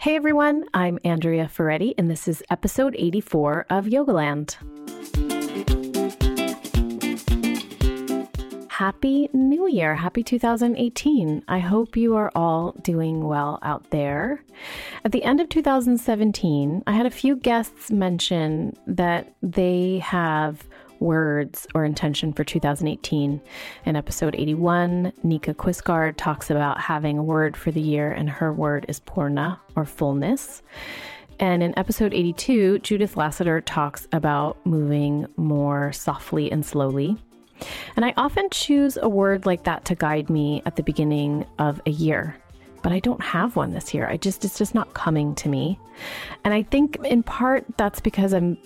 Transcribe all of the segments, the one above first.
Hey everyone, I'm Andrea Ferretti, and this is episode 84 of Yogaland. Happy New Year. Happy 2018. I hope you are all doing well out there. At the end of 2017, I had a few guests mention that they have words or intention for 2018. In episode 81, Nika Quisgard talks about having a word for the year, and her word is purna or fullness. And in episode 82, Judith Lasater talks about moving more softly and slowly. And I often choose a word like that to guide me at the beginning of a year. But I don't have one this year. I just it's just not coming to me. And I think in part that's because I'm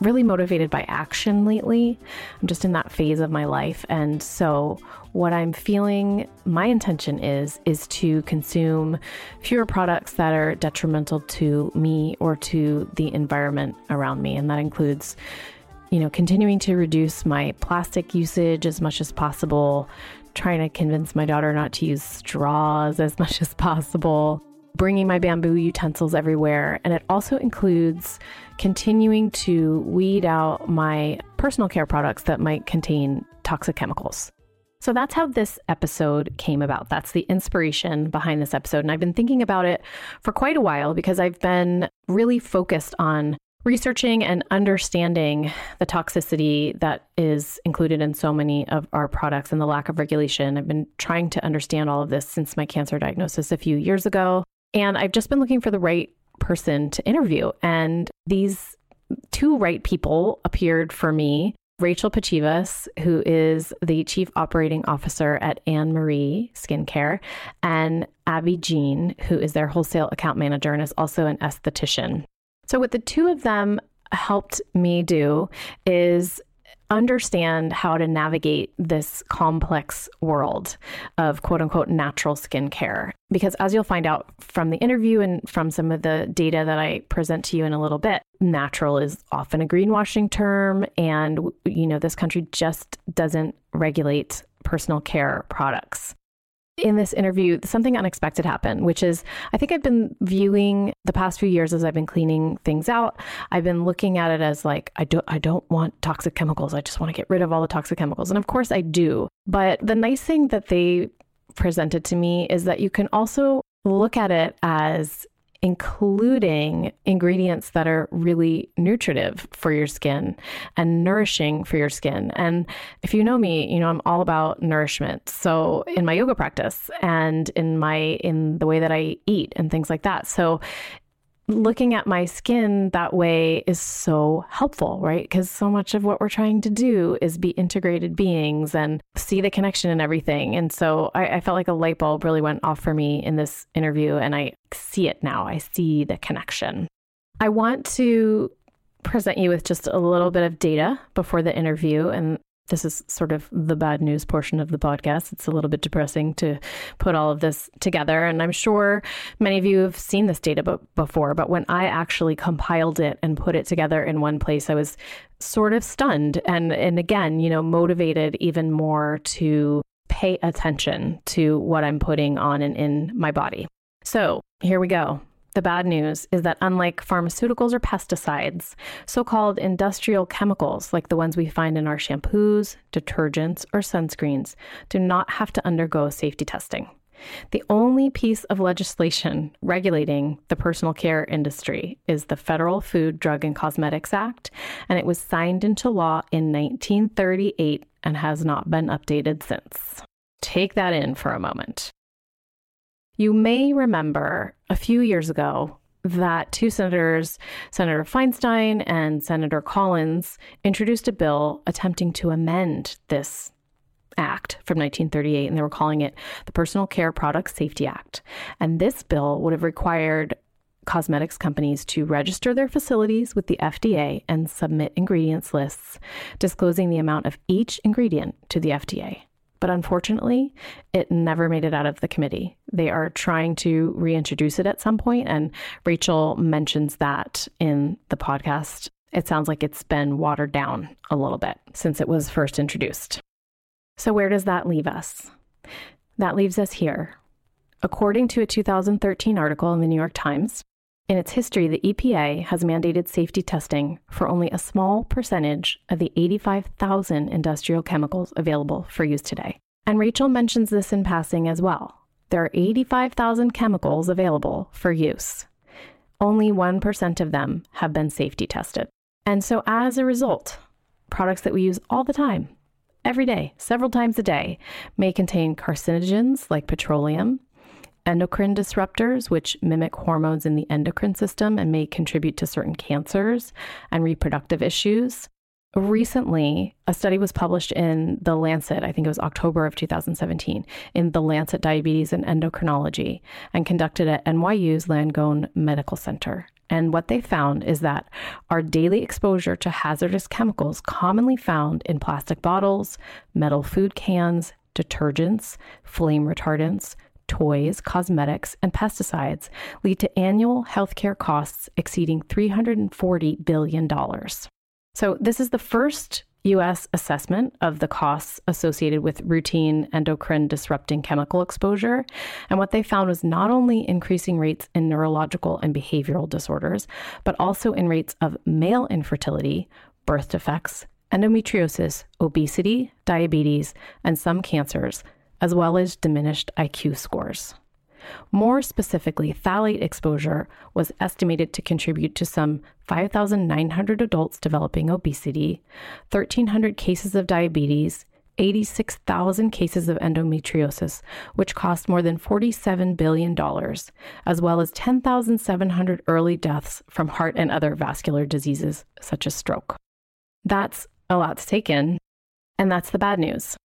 really motivated by action lately. I'm just in that phase of my life. And so, what I'm feeling my intention is, is to consume fewer products that are detrimental to me or to the environment around me. And that includes, you know, continuing to reduce my plastic usage as much as possible, trying to convince my daughter not to use straws as much as possible bringing my bamboo utensils everywhere. And it also includes continuing to weed out my personal care products that might contain toxic chemicals. So that's how this episode came about. That's the inspiration behind this episode. And I've been thinking about it for quite a while because I've been really focused on researching and understanding the toxicity that is included in so many of our products and the lack of regulation. I've been trying to understand all of this since my cancer diagnosis a few years ago. And I've just been looking for the right person to interview. And these two right people appeared for me. Rachel Pachivas, who is the chief operating officer at Annmarie Skincare, and Abby Jean, who is their wholesale account manager and is also an esthetician. So, what the two of them helped me do is understand how to navigate this complex world of quote unquote natural skincare. Because as you'll find out from the interview and from some of the data that I present to you in a little bit, natural is often a greenwashing term. And, you know, this country just doesn't regulate personal care products in this interview, something unexpected happened, which is I think I've been viewing the past few years as I've been cleaning things out. I've been looking at it as like I don't I don't want toxic chemicals. I just want to get rid of all the toxic chemicals. And of course I do. But the nice thing that they presented to me is that you can also look at it as including ingredients that are really nutritive for your skin and nourishing for your skin. And if you know me, you know I'm all about nourishment. So in my yoga practice and in my in the way that I eat and things like that. So looking at my skin that way is so helpful, right? Because so much of what we're trying to do is be integrated beings and see the connection and everything. And so I, I, felt like a light bulb really went off for me in this interview, and I see it now. I see the connection. I want to present you with just a little bit of data before the interview. And this is sort of the bad news portion of the podcast. It's a little bit depressing to put all of this together. And I'm sure many of you have seen this data book before, but when I actually compiled it and put it together in one place, I was sort of stunned and, and again, you know, motivated even more to pay attention to what I'm putting on and in my body. So here we go. The bad news is that unlike pharmaceuticals or pesticides, so called industrial chemicals, like the ones we find in our shampoos, detergents, or sunscreens, do not have to undergo safety testing. The only piece of legislation regulating the personal care industry is the Federal Food, Drug, and Cosmetics Act, and it was signed into law in 1938 and has not been updated since. Take that in for a moment. You may remember a few years ago that two senators, Senator Feinstein and Senator Collins, introduced a bill attempting to amend this act from 1938, and they were calling it the Personal Care Products Safety Act. And this bill would have required cosmetics companies to register their facilities with the FDA and submit ingredients lists disclosing the amount of each ingredient to the FDA. But unfortunately, it never made it out of the committee. They are trying to reintroduce it at some point, and Rachel mentions that in the podcast. It sounds like it's been watered down a little bit since it was first introduced. So, where does that leave us? That leaves us here. According to a 2013 article in the New York Times, In its history, the EPA has mandated safety testing for only a small percentage of the 85,000 industrial chemicals available for use today. And Rachel mentions this in passing as well. There are 85,000 chemicals available for use. Only 1% of them have been safety tested. And so, as a result, products that we use all the time, every day, several times a day, may contain carcinogens like petroleum, endocrine disruptors, which mimic hormones in the endocrine system and may contribute to certain cancers and reproductive issues. Recently, a study was published in The Lancet, I think it was October of 2017, in The Lancet Diabetes and Endocrinology, and conducted at NYU's Langone Medical Center. And what they found is that our daily exposure to hazardous chemicals commonly found in plastic bottles, metal food cans, detergents, flame retardants, toys, cosmetics, and pesticides lead to annual healthcare costs exceeding $340 billion. So, this is the first US assessment of the costs associated with routine endocrine disrupting chemical exposure. And what they found was not only increasing rates in neurological and behavioral disorders, but also in rates of male infertility, birth defects, endometriosis, obesity, diabetes, and some cancers, as well as diminished IQ scores. More specifically, phthalate exposure was estimated to contribute to some 5,900 adults developing obesity, 1,300 cases of diabetes, 86,000 cases of endometriosis, which cost more than $47 billion, as well as 10,700 early deaths from heart and other vascular diseases, such as stroke. That's a lot to take in, and that's the bad news.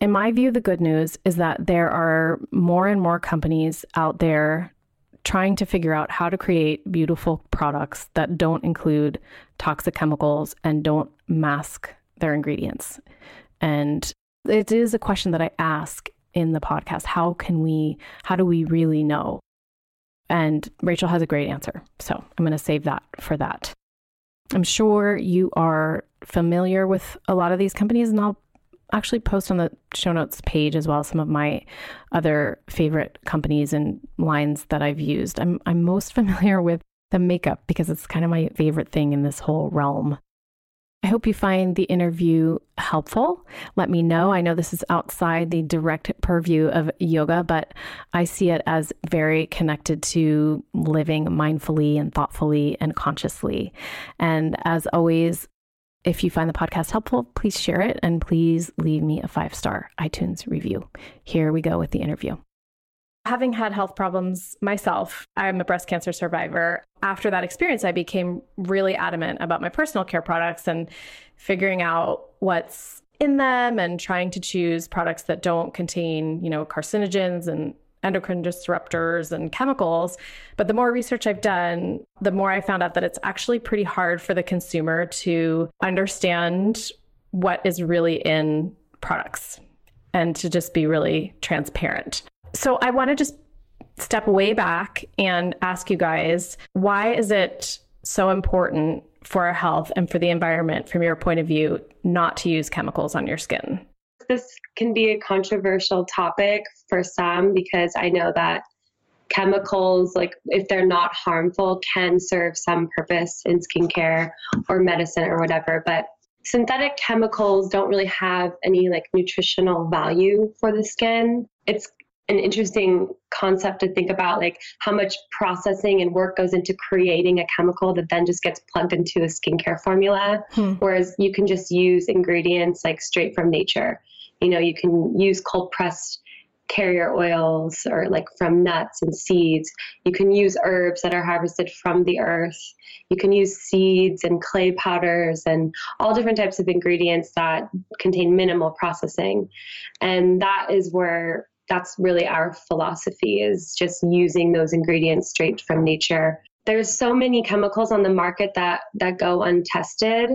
In my view, the good news is that there are more and more companies out there trying to figure out how to create beautiful products that don't include toxic chemicals and don't mask their ingredients. And it is a question that I ask in the podcast. How can we how do we really know? And rachel has a great answer. So i'm going to save that for that. I'm sure you are familiar with a lot of these companies and i'll actually post on the show notes page as well some of my other favorite companies and lines that I've used. I'm I'm most familiar with the makeup because it's kind of my favorite thing in this whole realm. I hope you find the interview helpful. Let me know. I know this is outside the direct purview of yoga, but I see it as very connected to living mindfully and thoughtfully and consciously. And as always, if you find the podcast helpful, please share it and please leave me a five star iTunes review. Here we go with the interview. Having had health problems myself, I'm a breast cancer survivor. After that experience, I became really adamant about my personal care products and figuring out what's in them and trying to choose products that don't contain, you know, carcinogens and endocrine disruptors and chemicals. But the more research I've done, the more I found out that it's actually pretty hard for the consumer to understand what is really in products and to just be really transparent. So I want to just step way back and ask you guys why is it so important for our health and for the environment from your point of view not to use chemicals on your skin? This can be a controversial topic for some because I know that chemicals, like if they're not harmful, can serve some purpose in skincare or medicine or whatever. But synthetic chemicals don't really have any like nutritional value for the skin. It's an interesting concept to think about like how much processing and work goes into creating a chemical that then just gets plugged into a skincare formula hmm. whereas you can just use ingredients like straight from nature you know, you can use cold pressed carrier oils or like from nuts and seeds. You can use herbs that are harvested from the earth. You can use seeds and clay powders and all different types of ingredients that contain minimal processing. And that is where that's really our philosophy is just using those ingredients straight from nature. There's so many chemicals on the market that that go untested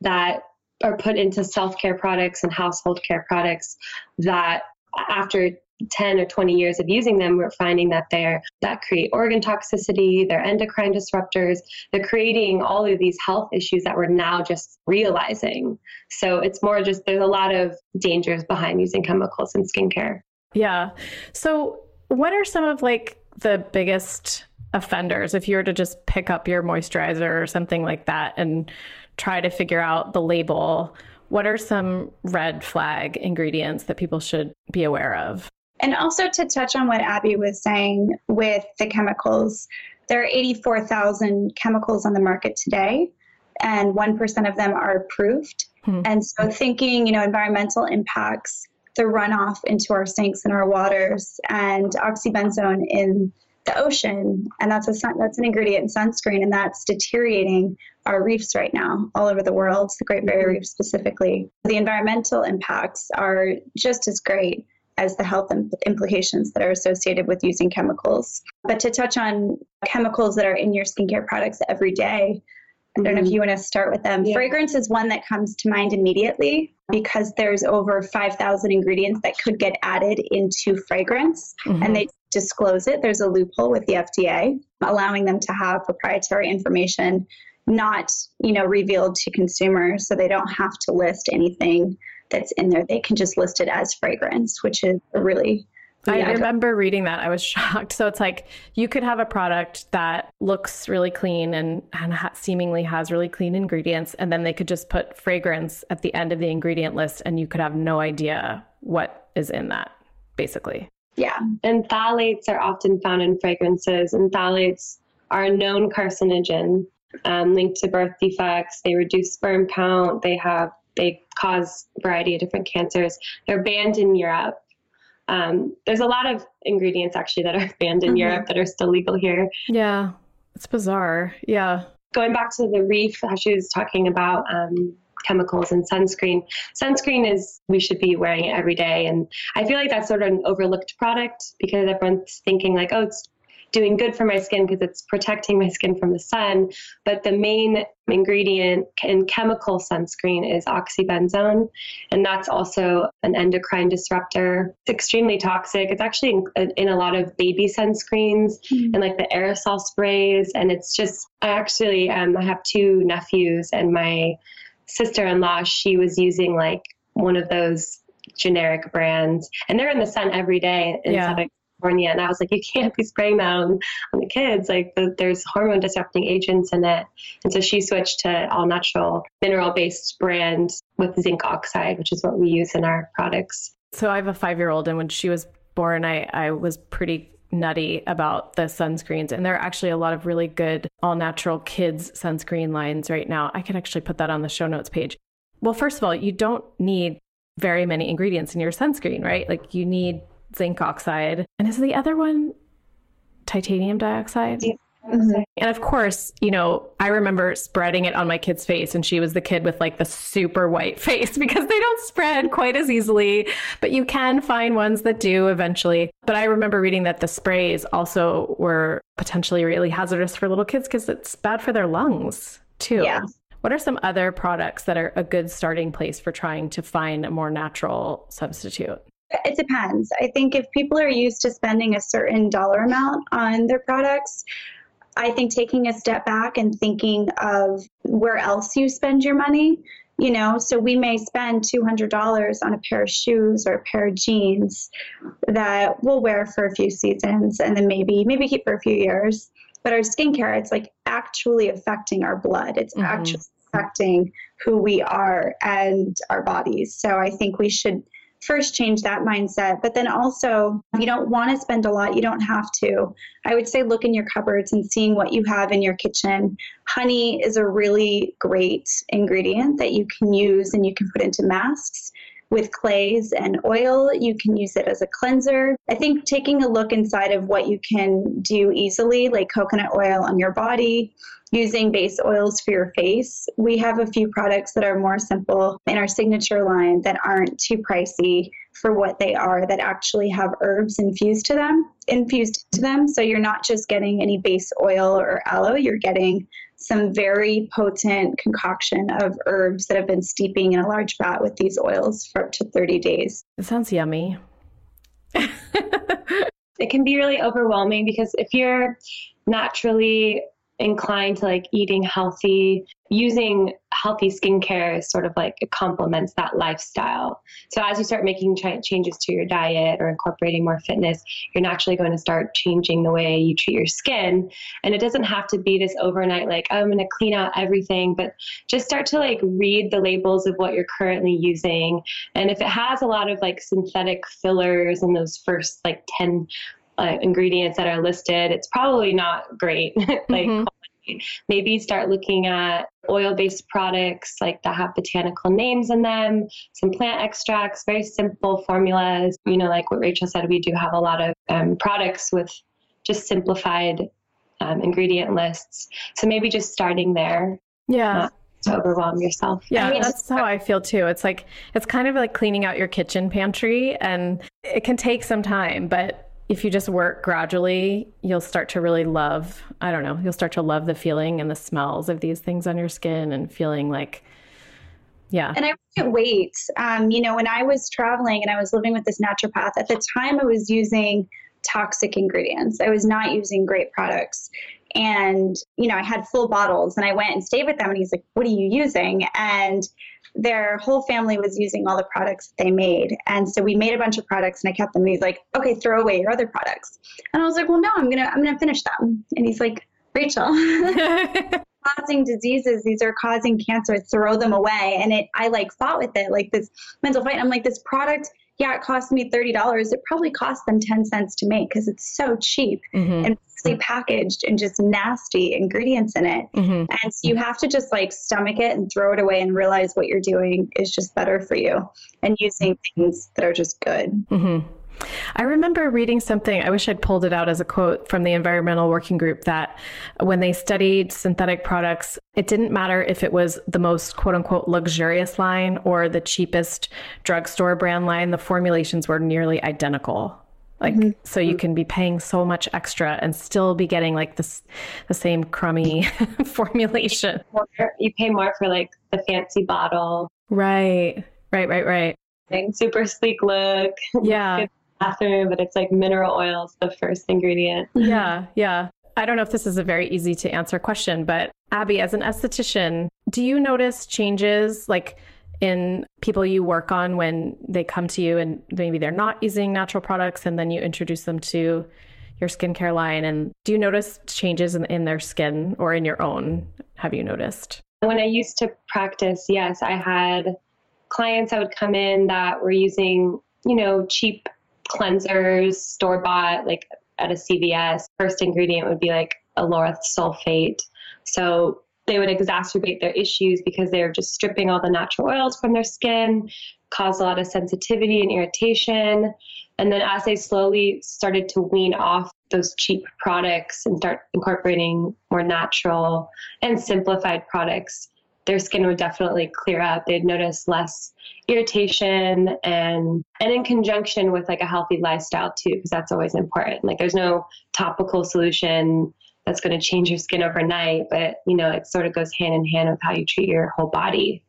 that are put into self care products and household care products that after 10 or 20 years of using them, we're finding that they're that create organ toxicity, they're endocrine disruptors, they're creating all of these health issues that we're now just realizing. So it's more just there's a lot of dangers behind using chemicals in skincare. Yeah. So what are some of like the biggest offenders if you were to just pick up your moisturizer or something like that and try to figure out the label. What are some red flag ingredients that people should be aware of? And also to touch on what abby was saying with the chemicals there are 84000 chemicals on the market today and 1% of them are approved. Hmm. and so thinking you know environmental impacts the runoff into our sinks and our waters and oxybenzone in the ocean and that's a sun, that's an ingredient in sunscreen and that's deteriorating our reefs right now all over the world the great barrier reef specifically the environmental impacts are just as great as the health implications that are associated with using chemicals but to touch on chemicals that are in your skincare products every day I don't know if mm-hmm. you want to start with them. Yeah. Fragrance is one that comes to mind immediately because there's over 5,000 ingredients that could get added into fragrance mm-hmm. and they disclose it. There's a loophole with the FDA allowing them to have proprietary information not, you know, revealed to consumers so they don't have to list anything that's in there. They can just list it as fragrance, which is a really I remember reading that. I was shocked. So it's like you could have a product that looks really clean and, and ha- seemingly has really clean ingredients, and then they could just put fragrance at the end of the ingredient list, and you could have no idea what is in that, basically. Yeah. And phthalates are often found in fragrances, and phthalates are a known carcinogen um, linked to birth defects. They reduce sperm count. They have they cause a variety of different cancers. They're banned in Europe. Um, there's a lot of ingredients actually that are banned in mm-hmm. Europe that are still legal here. Yeah, it's bizarre. Yeah. Going back to the reef, how she was talking about um, chemicals and sunscreen. Sunscreen is we should be wearing it every day, and I feel like that's sort of an overlooked product because everyone's thinking like, oh, it's doing good for my skin because it's protecting my skin from the sun. But the main ingredient in chemical sunscreen is oxybenzone, and that's also an endocrine disruptor. It's extremely toxic. It's actually in, in a lot of baby sunscreens mm-hmm. and like the aerosol sprays. And it's just, I actually, um, I have two nephews, and my sister-in-law, she was using like one of those generic brands, and they're in the sun every day in yeah. Southern California. And I was like, you can't be spraying that on, on the kids. Like, the, there's hormone disrupting agents in it. And so she switched to all natural mineral based brand with zinc oxide, which is what we use in our products. So I have a five year old, and when she was born, I, I was pretty nutty about the sunscreens. And there are actually a lot of really good all natural kids sunscreen lines right now. I can actually put that on the show notes page. Well, first of all, you don't need very many ingredients in your sunscreen, right? Like you need zinc oxide. And is the other one titanium dioxide? Yeah. Mm-hmm. And of course, you know, I remember spreading it on my kid's face, and she was the kid with like the super white face because they don't spread quite as easily, but you can find ones that do eventually. But I remember reading that the sprays also were potentially really hazardous for little kids because it's bad for their lungs too. Yeah. What are some other products that are a good starting place for trying to find a more natural substitute? It depends. I think if people are used to spending a certain dollar amount on their products, I think taking a step back and thinking of where else you spend your money, you know, so we may spend $200 on a pair of shoes or a pair of jeans that we'll wear for a few seasons and then maybe maybe keep for a few years. But our skincare, it's like actually affecting our blood. It's mm-hmm. actually affecting who we are and our bodies. So I think we should first change that mindset. But then also, if you don't want to spend a lot, you don't have to. I would say look in your cupboards and seeing what you have in your kitchen. Honey is a really great ingredient that you can use and you can put into masks with clays and oil. You can use it as a cleanser. I think taking a look inside of what you can do easily, like coconut oil on your body, using base oils for your face. We have a few products that are more simple in our signature line that aren't too pricey for what they are that actually have herbs infused to them infused to them. So you're not just getting any base oil or aloe you're getting some very potent concoction of herbs that have been steeping in a large vat with these oils for up to 30 days. It sounds yummy. It can be really overwhelming because if you're naturally inclined to like eating healthy, using healthy skincare sort of like it complements that lifestyle. So as you start making ch- changes to your diet or incorporating more fitness, you're naturally going to start changing the way you treat your skin. And it doesn't have to be this overnight, like, oh, I'm going to clean out everything, but just start to like read the labels of what you're currently using. And if it has a lot of like synthetic fillers in those first like 10 uh, ingredients that are listed, it's probably not great. like, mm-hmm maybe start looking at oil based products like that have botanical names in them, some plant extracts, very simple formulas. You know, like what Rachel said, we do have a lot of um, products with just simplified um, ingredient lists. So maybe just starting there. Yeah. to overwhelm yourself. Yeah, I mean, that's how I feel too. It's like it's kind of like cleaning out your kitchen pantry and it can take some time, but if you just work gradually, you'll start to really love, I don't know, you'll start to love the feeling and the smells of these things on your skin and feeling like, yeah. And I can't wait. Um, you know, when I was traveling and I was living with this naturopath, at the time I was using toxic ingredients. I was not using great products. And, you know, I had full bottles and I went and stayed with them and he's like, What are you using? And their whole family was using all the products that they made. And so we made a bunch of products and I kept them. And he's like, okay, throw away your other products. And I was like, well, no, I'm going to, I'm going to finish them. And he's like, Rachel, causing diseases. These are causing cancer. Throw them away. And it, I like fought with it, like this mental fight. I'm like, this product, yeah, it cost me $30. It probably cost them 10 cents to make because it's so cheap. Mm-hmm. And packaged and just nasty ingredients in it. Mm-hmm. And so you have to just like stomach it and throw it away and realize what you're doing is just better for you and using things that are just good. Mm-hmm. I remember reading something, I wish I'd pulled it out as a quote from the Environmental Working Group that when they studied synthetic products, it didn't matter if it was the most quote unquote luxurious line or the cheapest drugstore brand line, the formulations were nearly identical. Like mm-hmm. so you can be paying so much extra and still be getting like this the same crummy formulation. You pay more for like the fancy bottle. Right. Right, right, right. Super sleek look. Yeah. bathroom, but it's like mineral oils, the first ingredient. Yeah, yeah. I don't know if this is a very easy to answer question, but Abby, as an esthetician, do you notice changes like in people you work on when they come to you and maybe they're not using natural products and then you introduce them to your skincare line and do you notice changes in, in their skin or in your own have you noticed when i used to practice yes i had clients that would come in that were using you know cheap cleansers store bought like at a cvs first ingredient would be like lauryl sulfate so they would exacerbate their issues because they're just stripping all the natural oils from their skin, cause a lot of sensitivity and irritation. And then as they slowly started to wean off those cheap products and start incorporating more natural and simplified products, their skin would definitely clear up. They'd notice less irritation and and in conjunction with like a healthy lifestyle too, because that's always important. Like there's no topical solution that's going to change your skin overnight, but you know, it sort of goes hand in hand with how you treat your whole body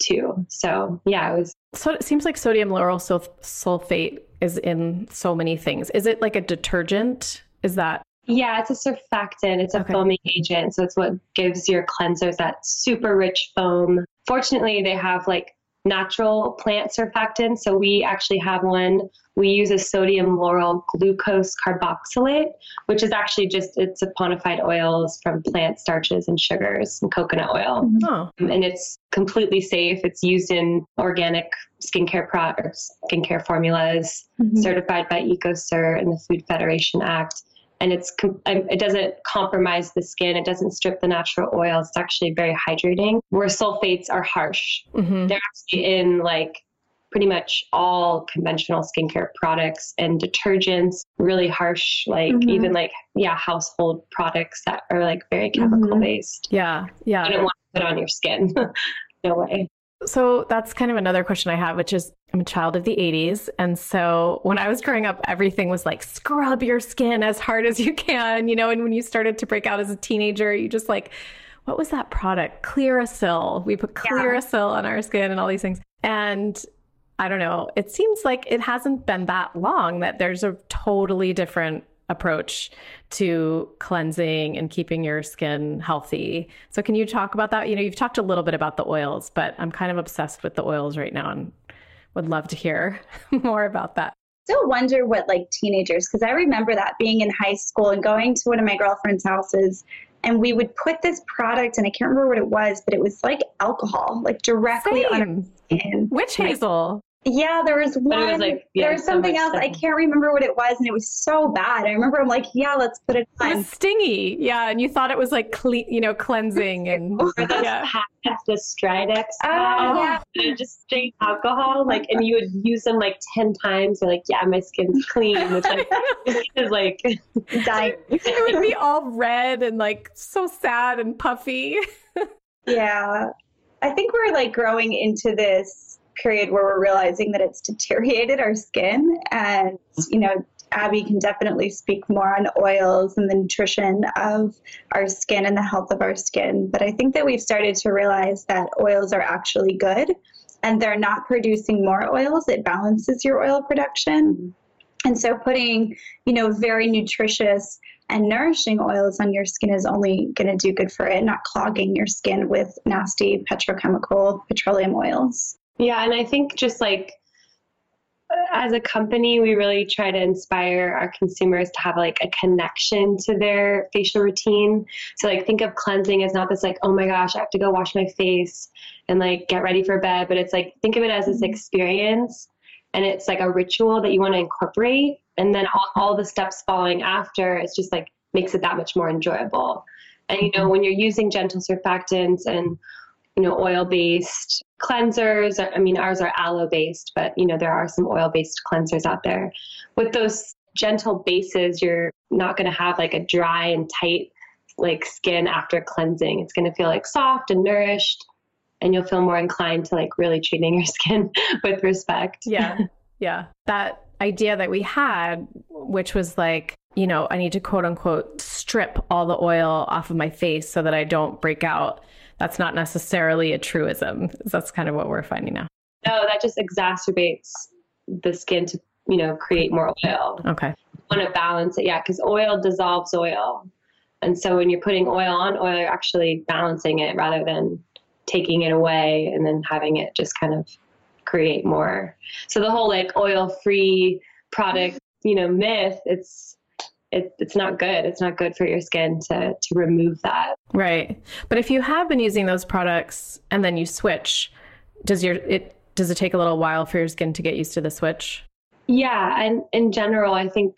too. So yeah, it was. So it seems like sodium lauryl sulfate is in so many things. Is it like a detergent? Is that? Yeah, it's a surfactant. It's a okay. foaming agent. So it's what gives your cleansers that super rich foam. Fortunately, they have like natural plant surfactants. So we actually have one. We use a sodium lauryl glucose carboxylate, which is actually just it's saponified oils from plant starches and sugars and coconut oil. Oh. And it's completely safe. It's used in organic skincare products, skincare formulas, mm-hmm. certified by EcoCert and the Food Federation Act and it's it doesn't compromise the skin. It doesn't strip the natural oils. It's actually very hydrating. Where sulfates are harsh, mm-hmm. they're actually in like pretty much all conventional skincare products and detergents. Really harsh, like mm-hmm. even like yeah, household products that are like very chemical mm-hmm. based. Yeah, yeah. You don't want to put on your skin. no way. So that's kind of another question I have, which is I'm a child of the 80s. And so when I was growing up, everything was like, scrub your skin as hard as you can, you know, and when you started to break out as a teenager, you just like, what was that product? Clearasil. We put Clearasil yeah. on our skin and all these things. And I don't know, it seems like it hasn't been that long that there's a totally different approach to cleansing and keeping your skin healthy. So, can you talk about that? You know, you've talked a little bit about the oils, but I'm kind of obsessed with the oils right now and would love to hear more about that. Still wonder what like teenagers, because I remember that being in high school and going to one of my girlfriend's houses and we would put this product and I can't remember what it was, but it was like alcohol, like directly Same. on our skin. Witch hazel. Yeah, there was one. was like- yeah, there was so something much else. I can't remember what it was, and it was so bad. I remember I'm like, yeah, let's put it It on. was stingy. Yeah. And you thought it was like clean, you know, cleansing and Or those yeah. pads, the Stridex Oh, pads, yeah. Oh. just straight alcohol, like, and you would use them like ten times. You're like, yeah, my skin's clean, which like is like, Dying. it would be all red and like so sad and puffy. Yeah. I think we're like growing into this period where we're realizing that it's deteriorated our skin. And, you know, Abby can definitely speak more on oils and the nutrition of our skin and the health of our skin. But I think that we've started to realize that oils are actually good and they're not producing more oils. It balances your oil production. And so putting, you know, very nutritious and nourishing oils on your skin is only going to do good for it, not clogging your skin with nasty petrochemical petroleum oils. Yeah. And I think just like as a company, we really try to inspire our consumers to have like a connection to their facial routine. So like think of cleansing as not this like, oh my gosh, I have to go wash my face and like get ready for bed, but it's like think of it as this mm-hmm. experience and it's like a ritual that you want to incorporate and then all, all the steps following after it's just like makes it that much more enjoyable. And you know, mm-hmm. when you're using gentle surfactants and you know, oil based cleansers. I mean, ours are aloe based, but you know, there are some oil based cleansers out there. With those gentle bases, you're not going to have like a dry and tight like skin after cleansing. It's going to feel like soft and nourished, and you'll feel more inclined to like really treating your skin with respect. Yeah. Yeah. That idea that we had, which was like, you know, I need to quote unquote strip all the oil off of my face so that I don't break out. That's not necessarily a truism. That's kind of what we're finding now. No, that just exacerbates the skin to, you know, create more oil. Okay. You want to balance it, yeah, because oil dissolves oil. And so when you're putting oil on oil, you're actually balancing it rather than taking it away and then having it just kind of create more. So the whole like oil free product, you know, myth, it's it, it's not good. It's not good for your skin to to remove that. Right. But if you have been using those products and then you switch, does your it does it take a little while for your skin to get used to the switch? Yeah, and in general, I think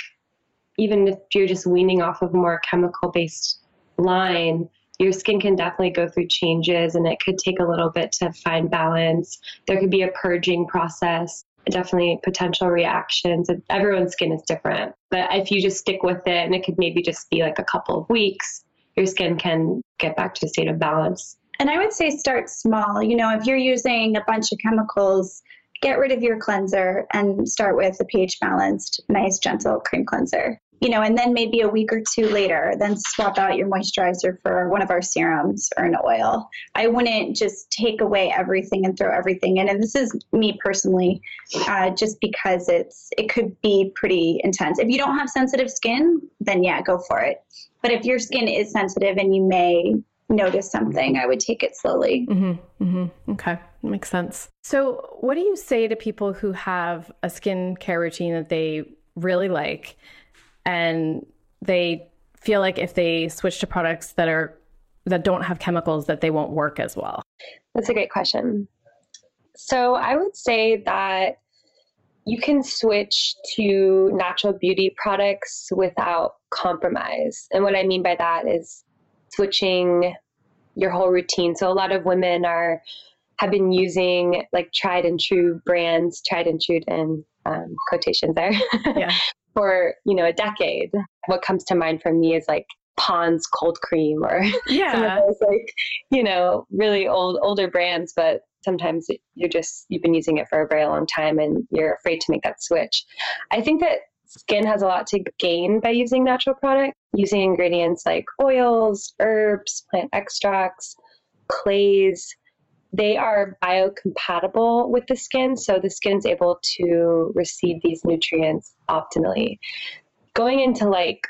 even if you're just weaning off of a more chemical based line, your skin can definitely go through changes and it could take a little bit to find balance. There could be a purging process, definitely potential reactions. Everyone's skin is different. But if you just stick with it and it could maybe just be like a couple of weeks, your skin can get back to a state of balance. And I would say start small. You know, if you're using a bunch of chemicals, get rid of your cleanser and start with a pH balanced, nice, gentle cream cleanser. You know, and then maybe a week or two later, then swap out your moisturizer for one of our serums or an oil. I wouldn't just take away everything and throw everything in. And this is me personally, uh, just because it's it could be pretty intense. If you don't have sensitive skin, then yeah, go for it. But if your skin is sensitive and you may notice something, I would take it slowly. Mm-hmm. Mm-hmm. Okay, makes sense. So, what do you say to people who have a skincare routine that they really like, and they feel like if they switch to products that are that don't have chemicals, that they won't work as well? That's a great question. So I would say that you can switch to natural beauty products without compromise. And what I mean by that is switching your whole routine. So a lot of women are have been using like tried and true brands, tried and true and um, quotations there Yeah. for you know a decade. What comes to mind for me is like Pond's cold cream or some Yeah. of those like you know really old older brands but sometimes you're just you've been using it for a very long time and you're afraid to make that switch i think that skin has a lot to gain by using natural products using ingredients like oils herbs plant extracts clays they are biocompatible with the skin so the skin's able to receive these nutrients optimally going into like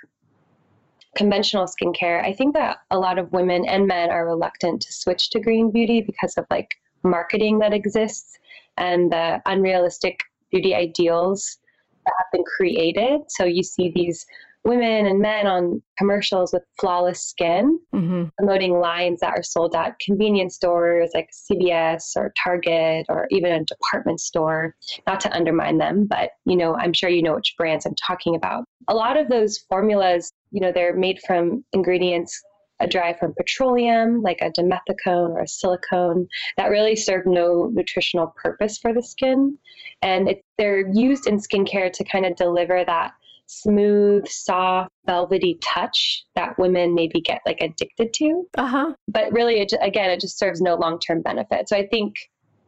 conventional skincare, I think that a lot of women and men are reluctant to switch to green beauty because of like marketing that exists and the unrealistic beauty ideals that have been created. So you see these women and men on commercials with flawless skin, mm-hmm. promoting lines that are sold at convenience stores like CVS or Target or even a department store. Not to undermine them, but you know, I'm sure you know which brands I'm talking about. A lot of those formulas, you know, they're made from ingredients derived from petroleum, like a dimethicone or a silicone, that really serve no nutritional purpose for the skin. And it, they're used in skincare to kind of deliver that smooth, soft, velvety touch that women maybe get like addicted to. Uh-huh. But really, it, again, it just serves no long term benefit. So I think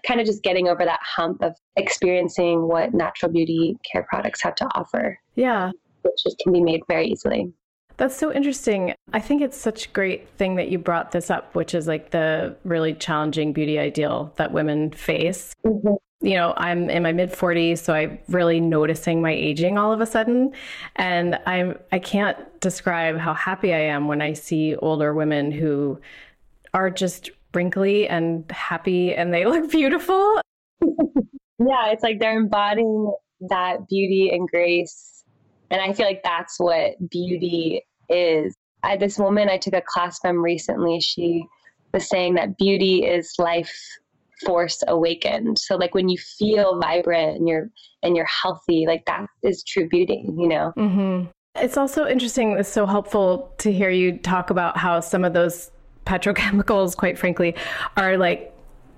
kind of just getting over that hump of experiencing what natural beauty care products have to offer. Yeah. Which just can be made very easily. That's so interesting. I think it's such a great thing that you brought this up, which is like the really challenging beauty ideal that women face. Mm-hmm you know, I'm in my mid 40s, so I'm really noticing my aging all of a sudden. And I'm I can't describe how happy I am when I see older women who are just wrinkly and happy and they look beautiful. yeah, it's like they're embodying that beauty and grace. And I feel like that's what beauty is. At this woman I took a class from recently, she was saying that beauty is life force awakened. So like when you feel vibrant and you're and you're healthy, like that is true beauty, you know. Mm-hmm. It's also interesting. It's so helpful to hear you talk about how some of those petrochemicals, quite frankly, are like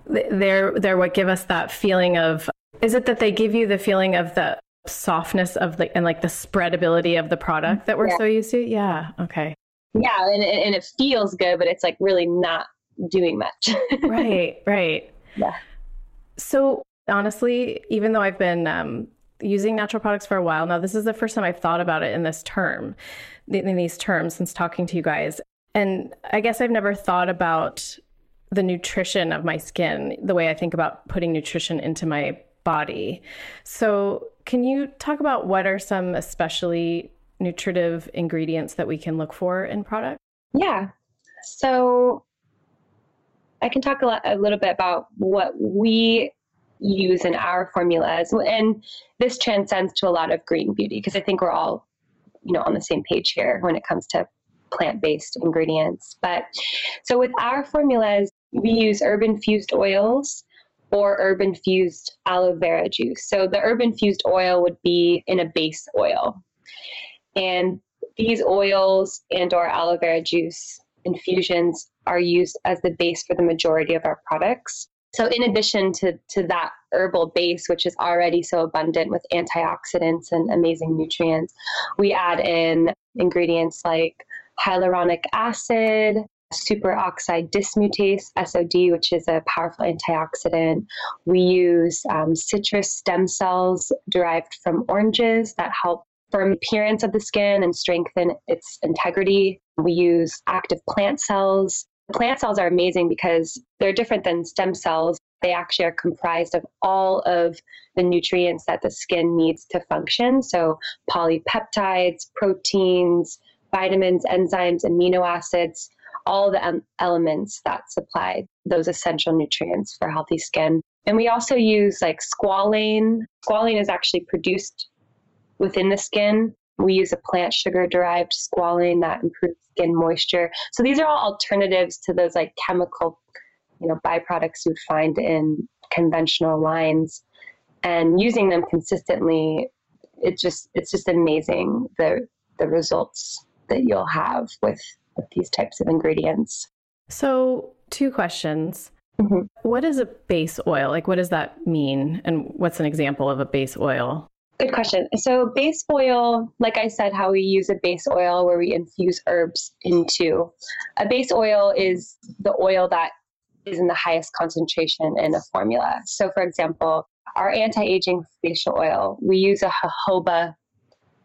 they're they're what give us that feeling of. Is it that they give you the feeling of the softness of the and like the spreadability of the product that we're yeah. so used to? Yeah. Okay. Yeah, and and it feels good, but it's like really not doing much. right. Right. Yeah. So honestly, even though I've been um, using natural products for a while now, this is the first time I've thought about it in this term, in these terms since talking to you guys. And I guess I've never thought about the nutrition of my skin the way I think about putting nutrition into my body. So, can you talk about what are some especially nutritive ingredients that we can look for in products? Yeah. So, I can talk a, lot, a little bit about what we use in our formulas, and this transcends to a lot of green beauty because I think we're all, you know, on the same page here when it comes to plant-based ingredients. But so with our formulas, we use herb infused oils or herb infused aloe vera juice. So the herb infused oil would be in a base oil. And these oils and or aloe vera juice infusions are used as the base for the majority of our products. So, in addition to, to that herbal base, which is already so abundant with antioxidants and amazing nutrients, we add in ingredients like hyaluronic acid, superoxide dismutase, SOD, which is a powerful antioxidant. We use um, citrus stem cells derived from oranges that help firm appearance of the skin and strengthen its integrity. We use active plant cells Plant cells are amazing because they're different than stem cells. They actually are comprised of all of the nutrients that the skin needs to function. So, polypeptides, proteins, vitamins, enzymes, amino acids, all the elements that supply those essential nutrients for healthy skin. And we also use like squalane. Squalane is actually produced within the skin we use a plant sugar derived squalane that improves skin moisture. So these are all alternatives to those like chemical, you know, byproducts you'd find in conventional lines. And using them consistently, it just it's just amazing the the results that you'll have with, with these types of ingredients. So two questions. Mm-hmm. What is a base oil? Like, what does that mean? And what's an example of a base oil? Good question. So, base oil, like I said, how we use a base oil where we infuse herbs into a base oil is the oil that is in the highest concentration in a formula. So, for example, our anti aging facial oil, we use a jojoba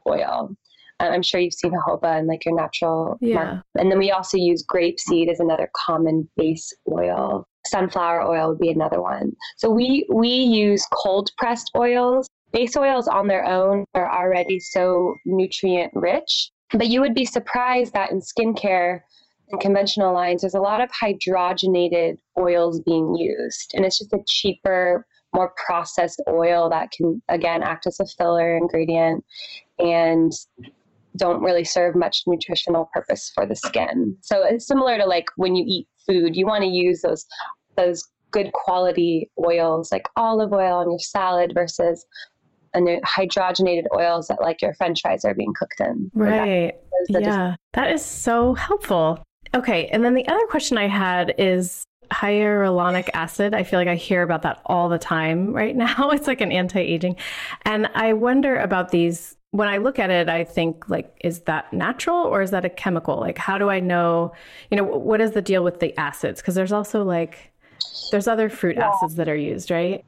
oil. I'm sure you've seen jojoba in like your natural yeah. Market. And then we also use grapeseed as another common base oil. Sunflower oil would be another one. So we we use cold pressed oils base oils on their own are already so nutrient rich, but you would be surprised that in skincare and conventional lines, there's a lot of hydrogenated oils being used. And it's just a cheaper, more processed oil that can, again, act as a filler ingredient and don't really serve much nutritional purpose for the skin. So it's similar to like when you eat food, you want to use those those good quality oils like olive oil on your salad versus and the hydrogenated oils that like your french fries are being cooked in. Right. That, yeah. that is so helpful. Okay. And then the other question I had is hyaluronic acid. I feel like I hear about that all the time right now. It's like an anti aging. And I wonder about these. When I look at it, I think like, is that natural or is that a chemical? Like, how do I know, you know, what is the deal with the acids? Because there's also like, there's other fruit yeah. acids that are used, right?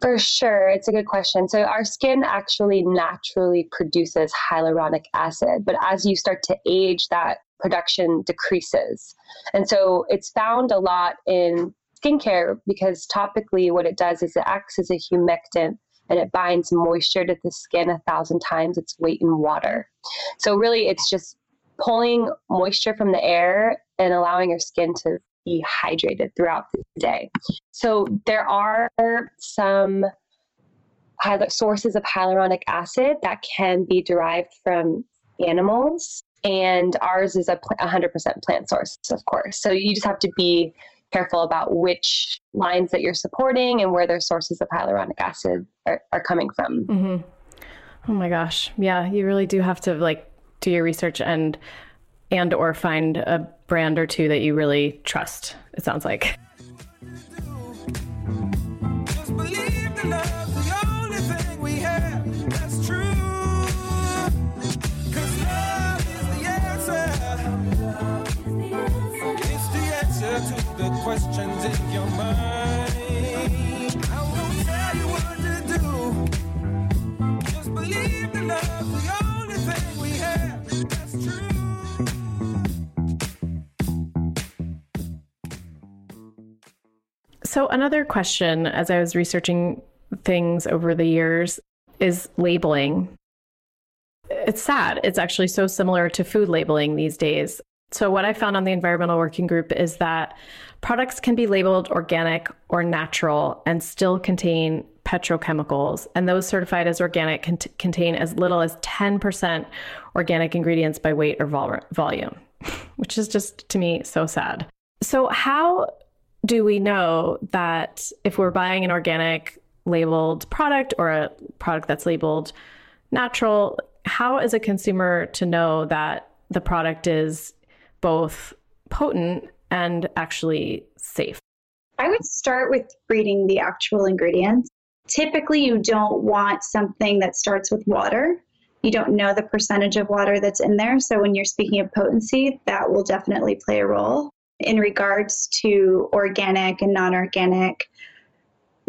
For sure. It's a good question. So, our skin actually naturally produces hyaluronic acid, but as you start to age, that production decreases. And so, it's found a lot in skincare because topically, what it does is it acts as a humectant and it binds moisture to the skin a thousand times its weight in water. So, really, it's just pulling moisture from the air and allowing your skin to be hydrated throughout the day. So there are some sources of hyaluronic acid that can be derived from animals, and ours is a 100% plant source, of course. So you just have to be careful about which lines that you're supporting and where their sources of hyaluronic acid are, are coming from. Mm-hmm. Oh my gosh. Yeah, you really do have to like do your research and and or find a brand or two that you really trust it sounds like another question as I was researching things over the years is labeling. It's sad. It's actually so similar to food labeling these days. So, what I found on the environmental working group is that products can be labeled organic or natural and still contain petrochemicals. And those certified as organic can t- contain as little as 10% organic ingredients by weight or vol- volume, which is just to me so sad. So, how do we know that if we're buying an organic labeled product or a product that's labeled natural, how is a consumer to know that the product is both potent and actually safe? I would start with reading the actual ingredients. Typically, you don't want something that starts with water. You don't know the percentage of water that's in there. So, when you're speaking of potency, that will definitely play a role in regards to organic and non organic,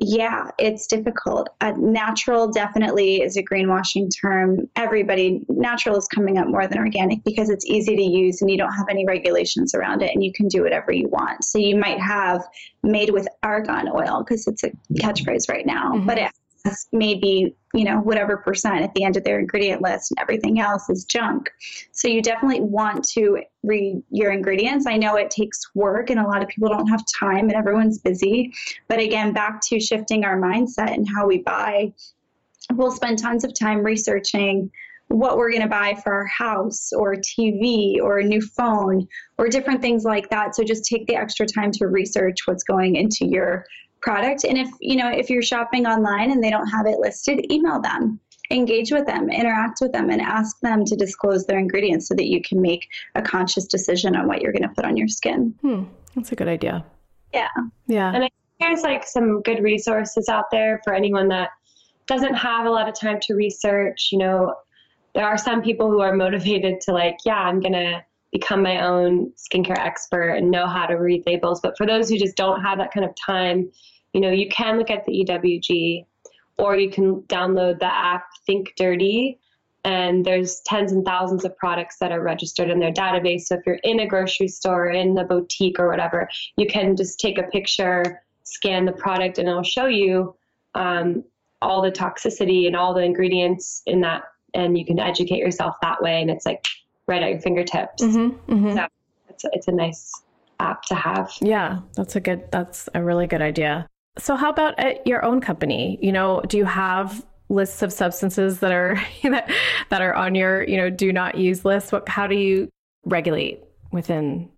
yeah, it's difficult. Uh, natural definitely is a greenwashing term. Everybody, natural is coming up more than organic because it's easy to use and you don't have any regulations around it and you can do whatever you want. So you might have made with argan oil because it's a catchphrase right now, mm-hmm. but it maybe you know whatever percent at the end of their ingredient list and everything else is junk. So you definitely want to read your ingredients. I know it takes work and a lot of people don't have time and everyone's busy but again back to shifting our mindset and how we buy. We'll spend tons of time researching what we're going to buy for our house or TV or a new phone or different things like that. So just take the extra time to research what's going into your product. And if you know if you're shopping online and they don't have it listed email them. Engage with them interact with them and ask them to disclose their ingredients so that you can make a conscious decision on what you're going to put on your skin. Hmm. that's a good idea. Yeah. Yeah. And I there's like some good resources out there for anyone that doesn't have a lot of time to research. You know there are some people who are motivated to like yeah i'm gonna become my own skincare expert and know how to read labels. But for those who just don't have that kind of time, you know, you can look at the EWG or you can download the app Think Dirty. And there's tens and thousands of products that are registered in their database. So if you're in a grocery store, in a boutique or whatever, you can just take a picture, scan the product, and it'll show you um, all the toxicity and all the ingredients in that and you can educate yourself that way and it's like right at your fingertips Mm-hmm, mm-hmm. so it's, it's a nice app to have Yeah, that's a good. That's a really good idea. So, how about at your own company? You know, do you have lists of substances that are that, that are on your you know do not use list? What? How do you regulate within?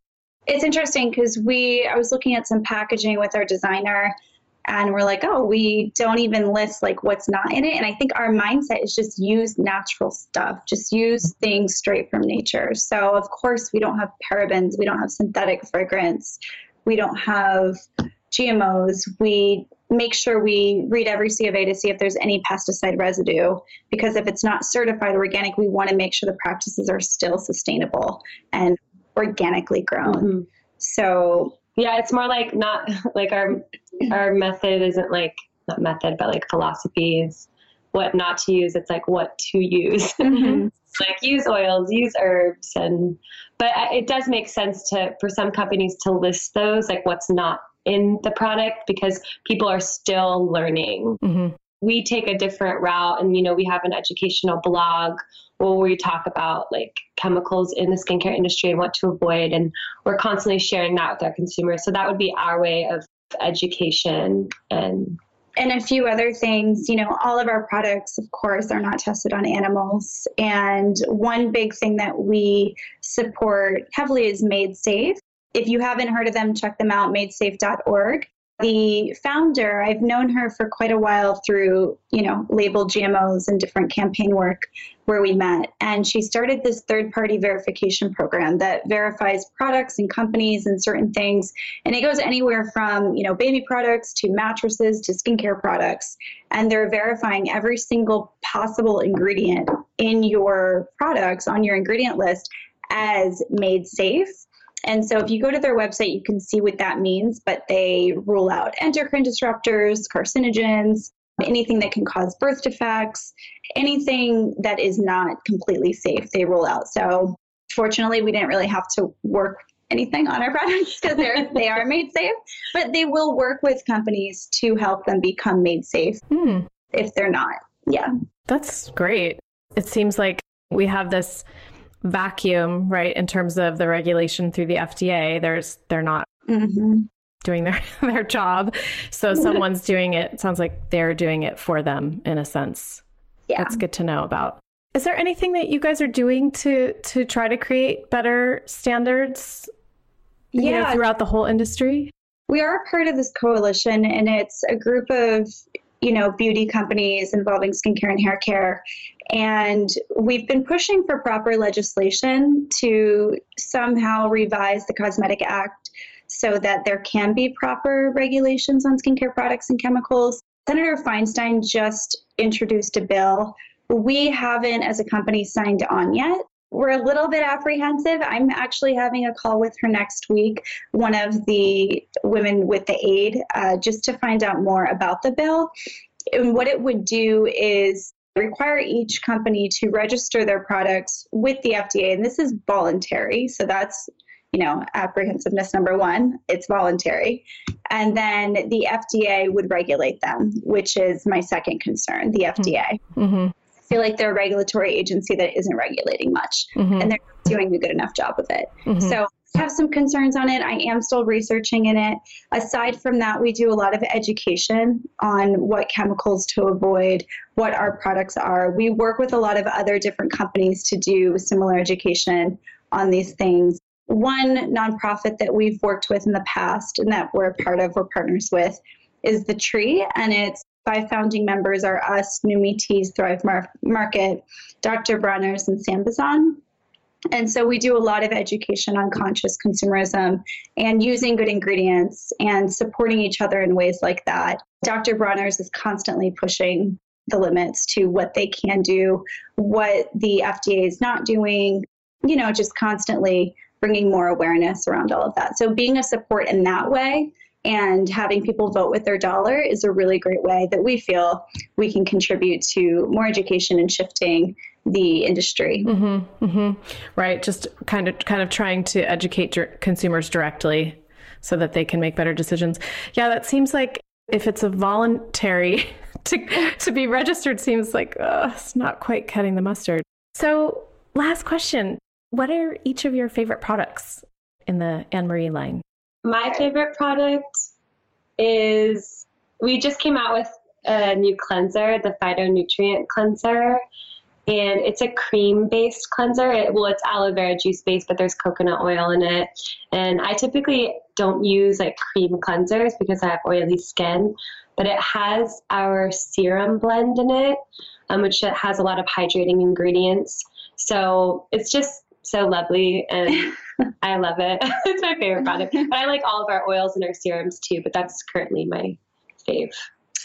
It's interesting because we, I was looking at some packaging with our designer and we're like, oh, we don't even list like what's not in it. And I think our mindset is just use natural stuff, just use things straight from nature. So, of course, we don't have parabens, we don't have synthetic fragrance, we don't have GMOs. We make sure we read every C of A to see if there's any pesticide residue because if it's not certified organic, we want to make sure the practices are still sustainable and organically grown. Mm-hmm. So yeah it's more like not like our our method isn't like not method but like philosophies, what not to use it's like what to use Mhm. like use oils use herbs and but it does make sense to for some companies to list those like what's not in the product because people are still learning Mm-hmm. we take a different route and you know we have an educational blog where we talk about like chemicals in the skincare industry and what to avoid and we're constantly sharing that with our consumers so that would be our way of education and and a few other things. You know, all of our products, of course, are not tested on animals. And one big thing that we support heavily is Made Safe. If you haven't heard of them, check them out, madesafe.org. The founder, I've known her for quite a while through, you know, labeled GMOs and different campaign work where we met. And she started this third party verification program that verifies products and companies and certain things and it goes anywhere from you know baby products to mattresses to skincare products and they're verifying every single possible ingredient in your products on your ingredient list as made safe and so if you go to their website you can see what that means but they rule out endocrine disruptors carcinogens anything that can cause birth defects anything that is not completely safe they rule out so fortunately we didn't really have to work anything on our products because they're they are made safe but they will work with companies to help them become made safe Hmm. if they're not yeah That's great. It seems like we have this vacuum, right, in terms of the regulation through the FDA. There's they're not hmm doing their their job, so someone's doing it. It sounds like they're doing it for them in a sense. yeah That's good to know about. Is there anything that you guys are doing to to try to create better standards? You know, Yeah. throughout the whole industry. we are part of this coalition and it's a group of you know beauty companies involving skincare and hair care. And we've been pushing for proper legislation to somehow revise the cosmetic act so that there can be proper regulations on skincare products and chemicals. Senator feinstein just introduced a bill. We haven't as a company signed on yet we're a little bit apprehensive. I'm actually having a call with her next week, one of the women with the aid, uh, just to find out more about the bill. And what it would do is require each company to register their products with the FDA. And this is voluntary. So that's, you know, apprehensiveness number one. It's voluntary. And then the FDA would regulate them, which is my second concern, the FDA. Mm-hmm. Feel like they're a regulatory agency that isn't regulating much Mm-hmm. and they're not doing a good enough job of it. Mhm. So I have some concerns on it. I am still researching in it. Aside from that, we do a lot of education on what chemicals to avoid, what our products are. We work with a lot of other different companies to do similar education on these things. One nonprofit that we've worked with in the past and that we're a part of, we're partners with, is The Tree, and its five founding members are us, Numi Teas, Thrive Mar- Market, Dr. Bronner's, and Sambazon. And so we do a lot of education on conscious consumerism and using good ingredients and supporting each other in ways like that. Dr. Bronner's is constantly pushing the limits to what they can do, what the FDA is not doing, you know, just constantly bringing more awareness around all of that. So being a support in that way and having people vote with their dollar is a really great way that we feel we can contribute to more education and shifting the industry. Mm-hmm, mm-hmm. Right. Just kind of kind of trying to educate consumers directly so that they can make better decisions. Yeah, that seems like if it's a voluntary to, to be registered seems like uh, it's not quite cutting the mustard. So, last question What are each of your favorite products in the Annmarie line? My favorite product is we just came out with a new cleanser, the phytonutrient cleanser. And it's a cream based cleanser. It, well, it's aloe vera juice based, but there's coconut oil in it. And I typically don't use like cream cleansers because I have oily skin, but it has our serum blend in it, um, which has a lot of hydrating ingredients. So it's just so lovely and I love it. it's my favorite product. But I like all of our oils and our serums too, but that's currently my fave.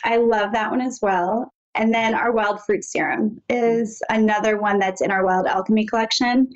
I love that one as well. And then our wild fruit serum is another one that's in our wild alchemy collection.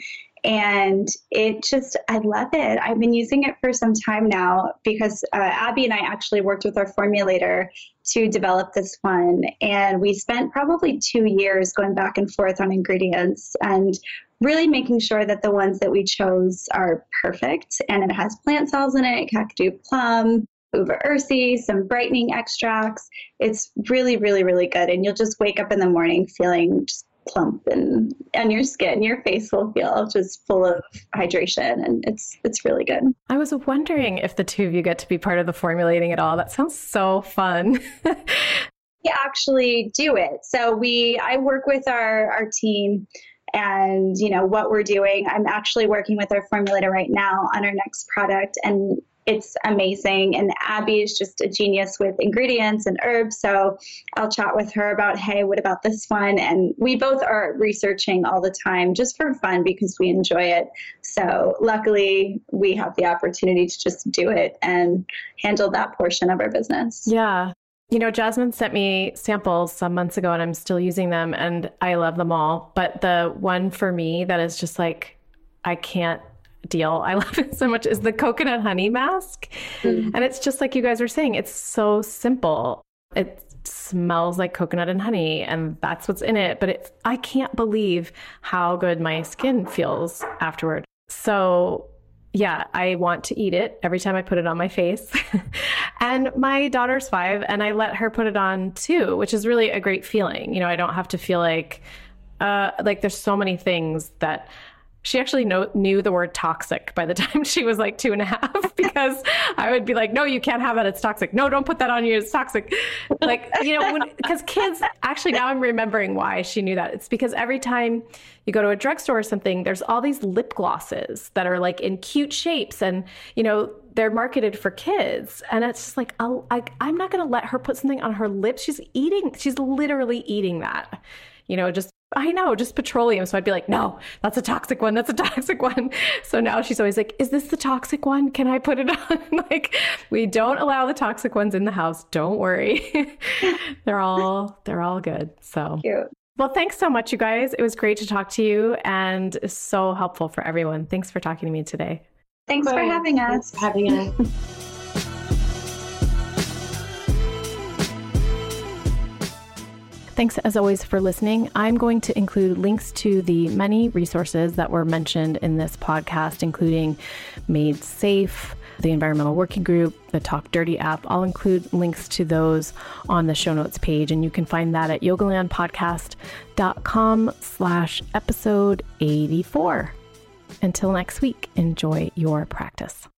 And it just, I love it. I've been using it for some time now because uh, Abby and I actually worked with our formulator to develop this one. And we spent probably two years going back and forth on ingredients and really making sure that the ones that we chose are perfect. And it has plant cells in it, Kakadu plum, uva ursi, some brightening extracts. It's really, really, really good. And you'll just wake up in the morning feeling just plump and on your skin your face will feel just full of hydration and it's it's really good i was wondering if the two of you get to be part of the formulating at all that sounds so fun we actually do it so we i work with our our team and you know what we're doing i'm actually working with our formulator right now on our next product and it's amazing. And Abby is just a genius with ingredients and herbs. So I'll chat with her about, hey, what about this one? And we both are researching all the time just for fun because we enjoy it. So luckily, we have the opportunity to just do it and handle that portion of our business. Yeah. You know, Jasmine sent me samples some months ago and I'm still using them and I love them all. But the one for me that is just like, I can't deal. I love it so much is the coconut honey mask. Mm. And it's just like you guys were saying, it's so simple. It smells like coconut and honey and that's what's in it, but it I can't believe how good my skin feels afterward. So, yeah, I want to eat it every time I put it on my face. and my daughter's 5 and I let her put it on too, which is really a great feeling. You know, I don't have to feel like uh, like there's so many things that she actually know, knew the word toxic by the time she was like two and a half because I would be like, no, you can't have that. It's toxic. No, don't put that on you. It's toxic. Like, you know, because kids actually now I'm remembering why she knew that. It's because every time you go to a drugstore or something, there's all these lip glosses that are like in cute shapes and, you know, they're marketed for kids. And it's just like, I, I'm not going to let her put something on her lips. She's eating, she's literally eating that you know, just I know, just petroleum. So I'd be like, no, that's a toxic one. That's a toxic one. So now she's always like, is this the toxic one? Can I put it on? like, we don't allow the toxic ones in the house. Don't worry. they're all they're all good. So Cute. Well, thanks so much, you guys. It was great to talk to you and so helpful for everyone. Thanks for talking to me today. Thanks Bye. for having us. Thanks for having us. Thanks as always for listening. I'm going to include links to the many resources that were mentioned in this podcast, including Made Safe, the Environmental Working Group, the Talk Dirty app. I'll include links to those on the show notes page, and you can find that at yogalandpodcast.com slash episode 84. Until next week, enjoy your practice.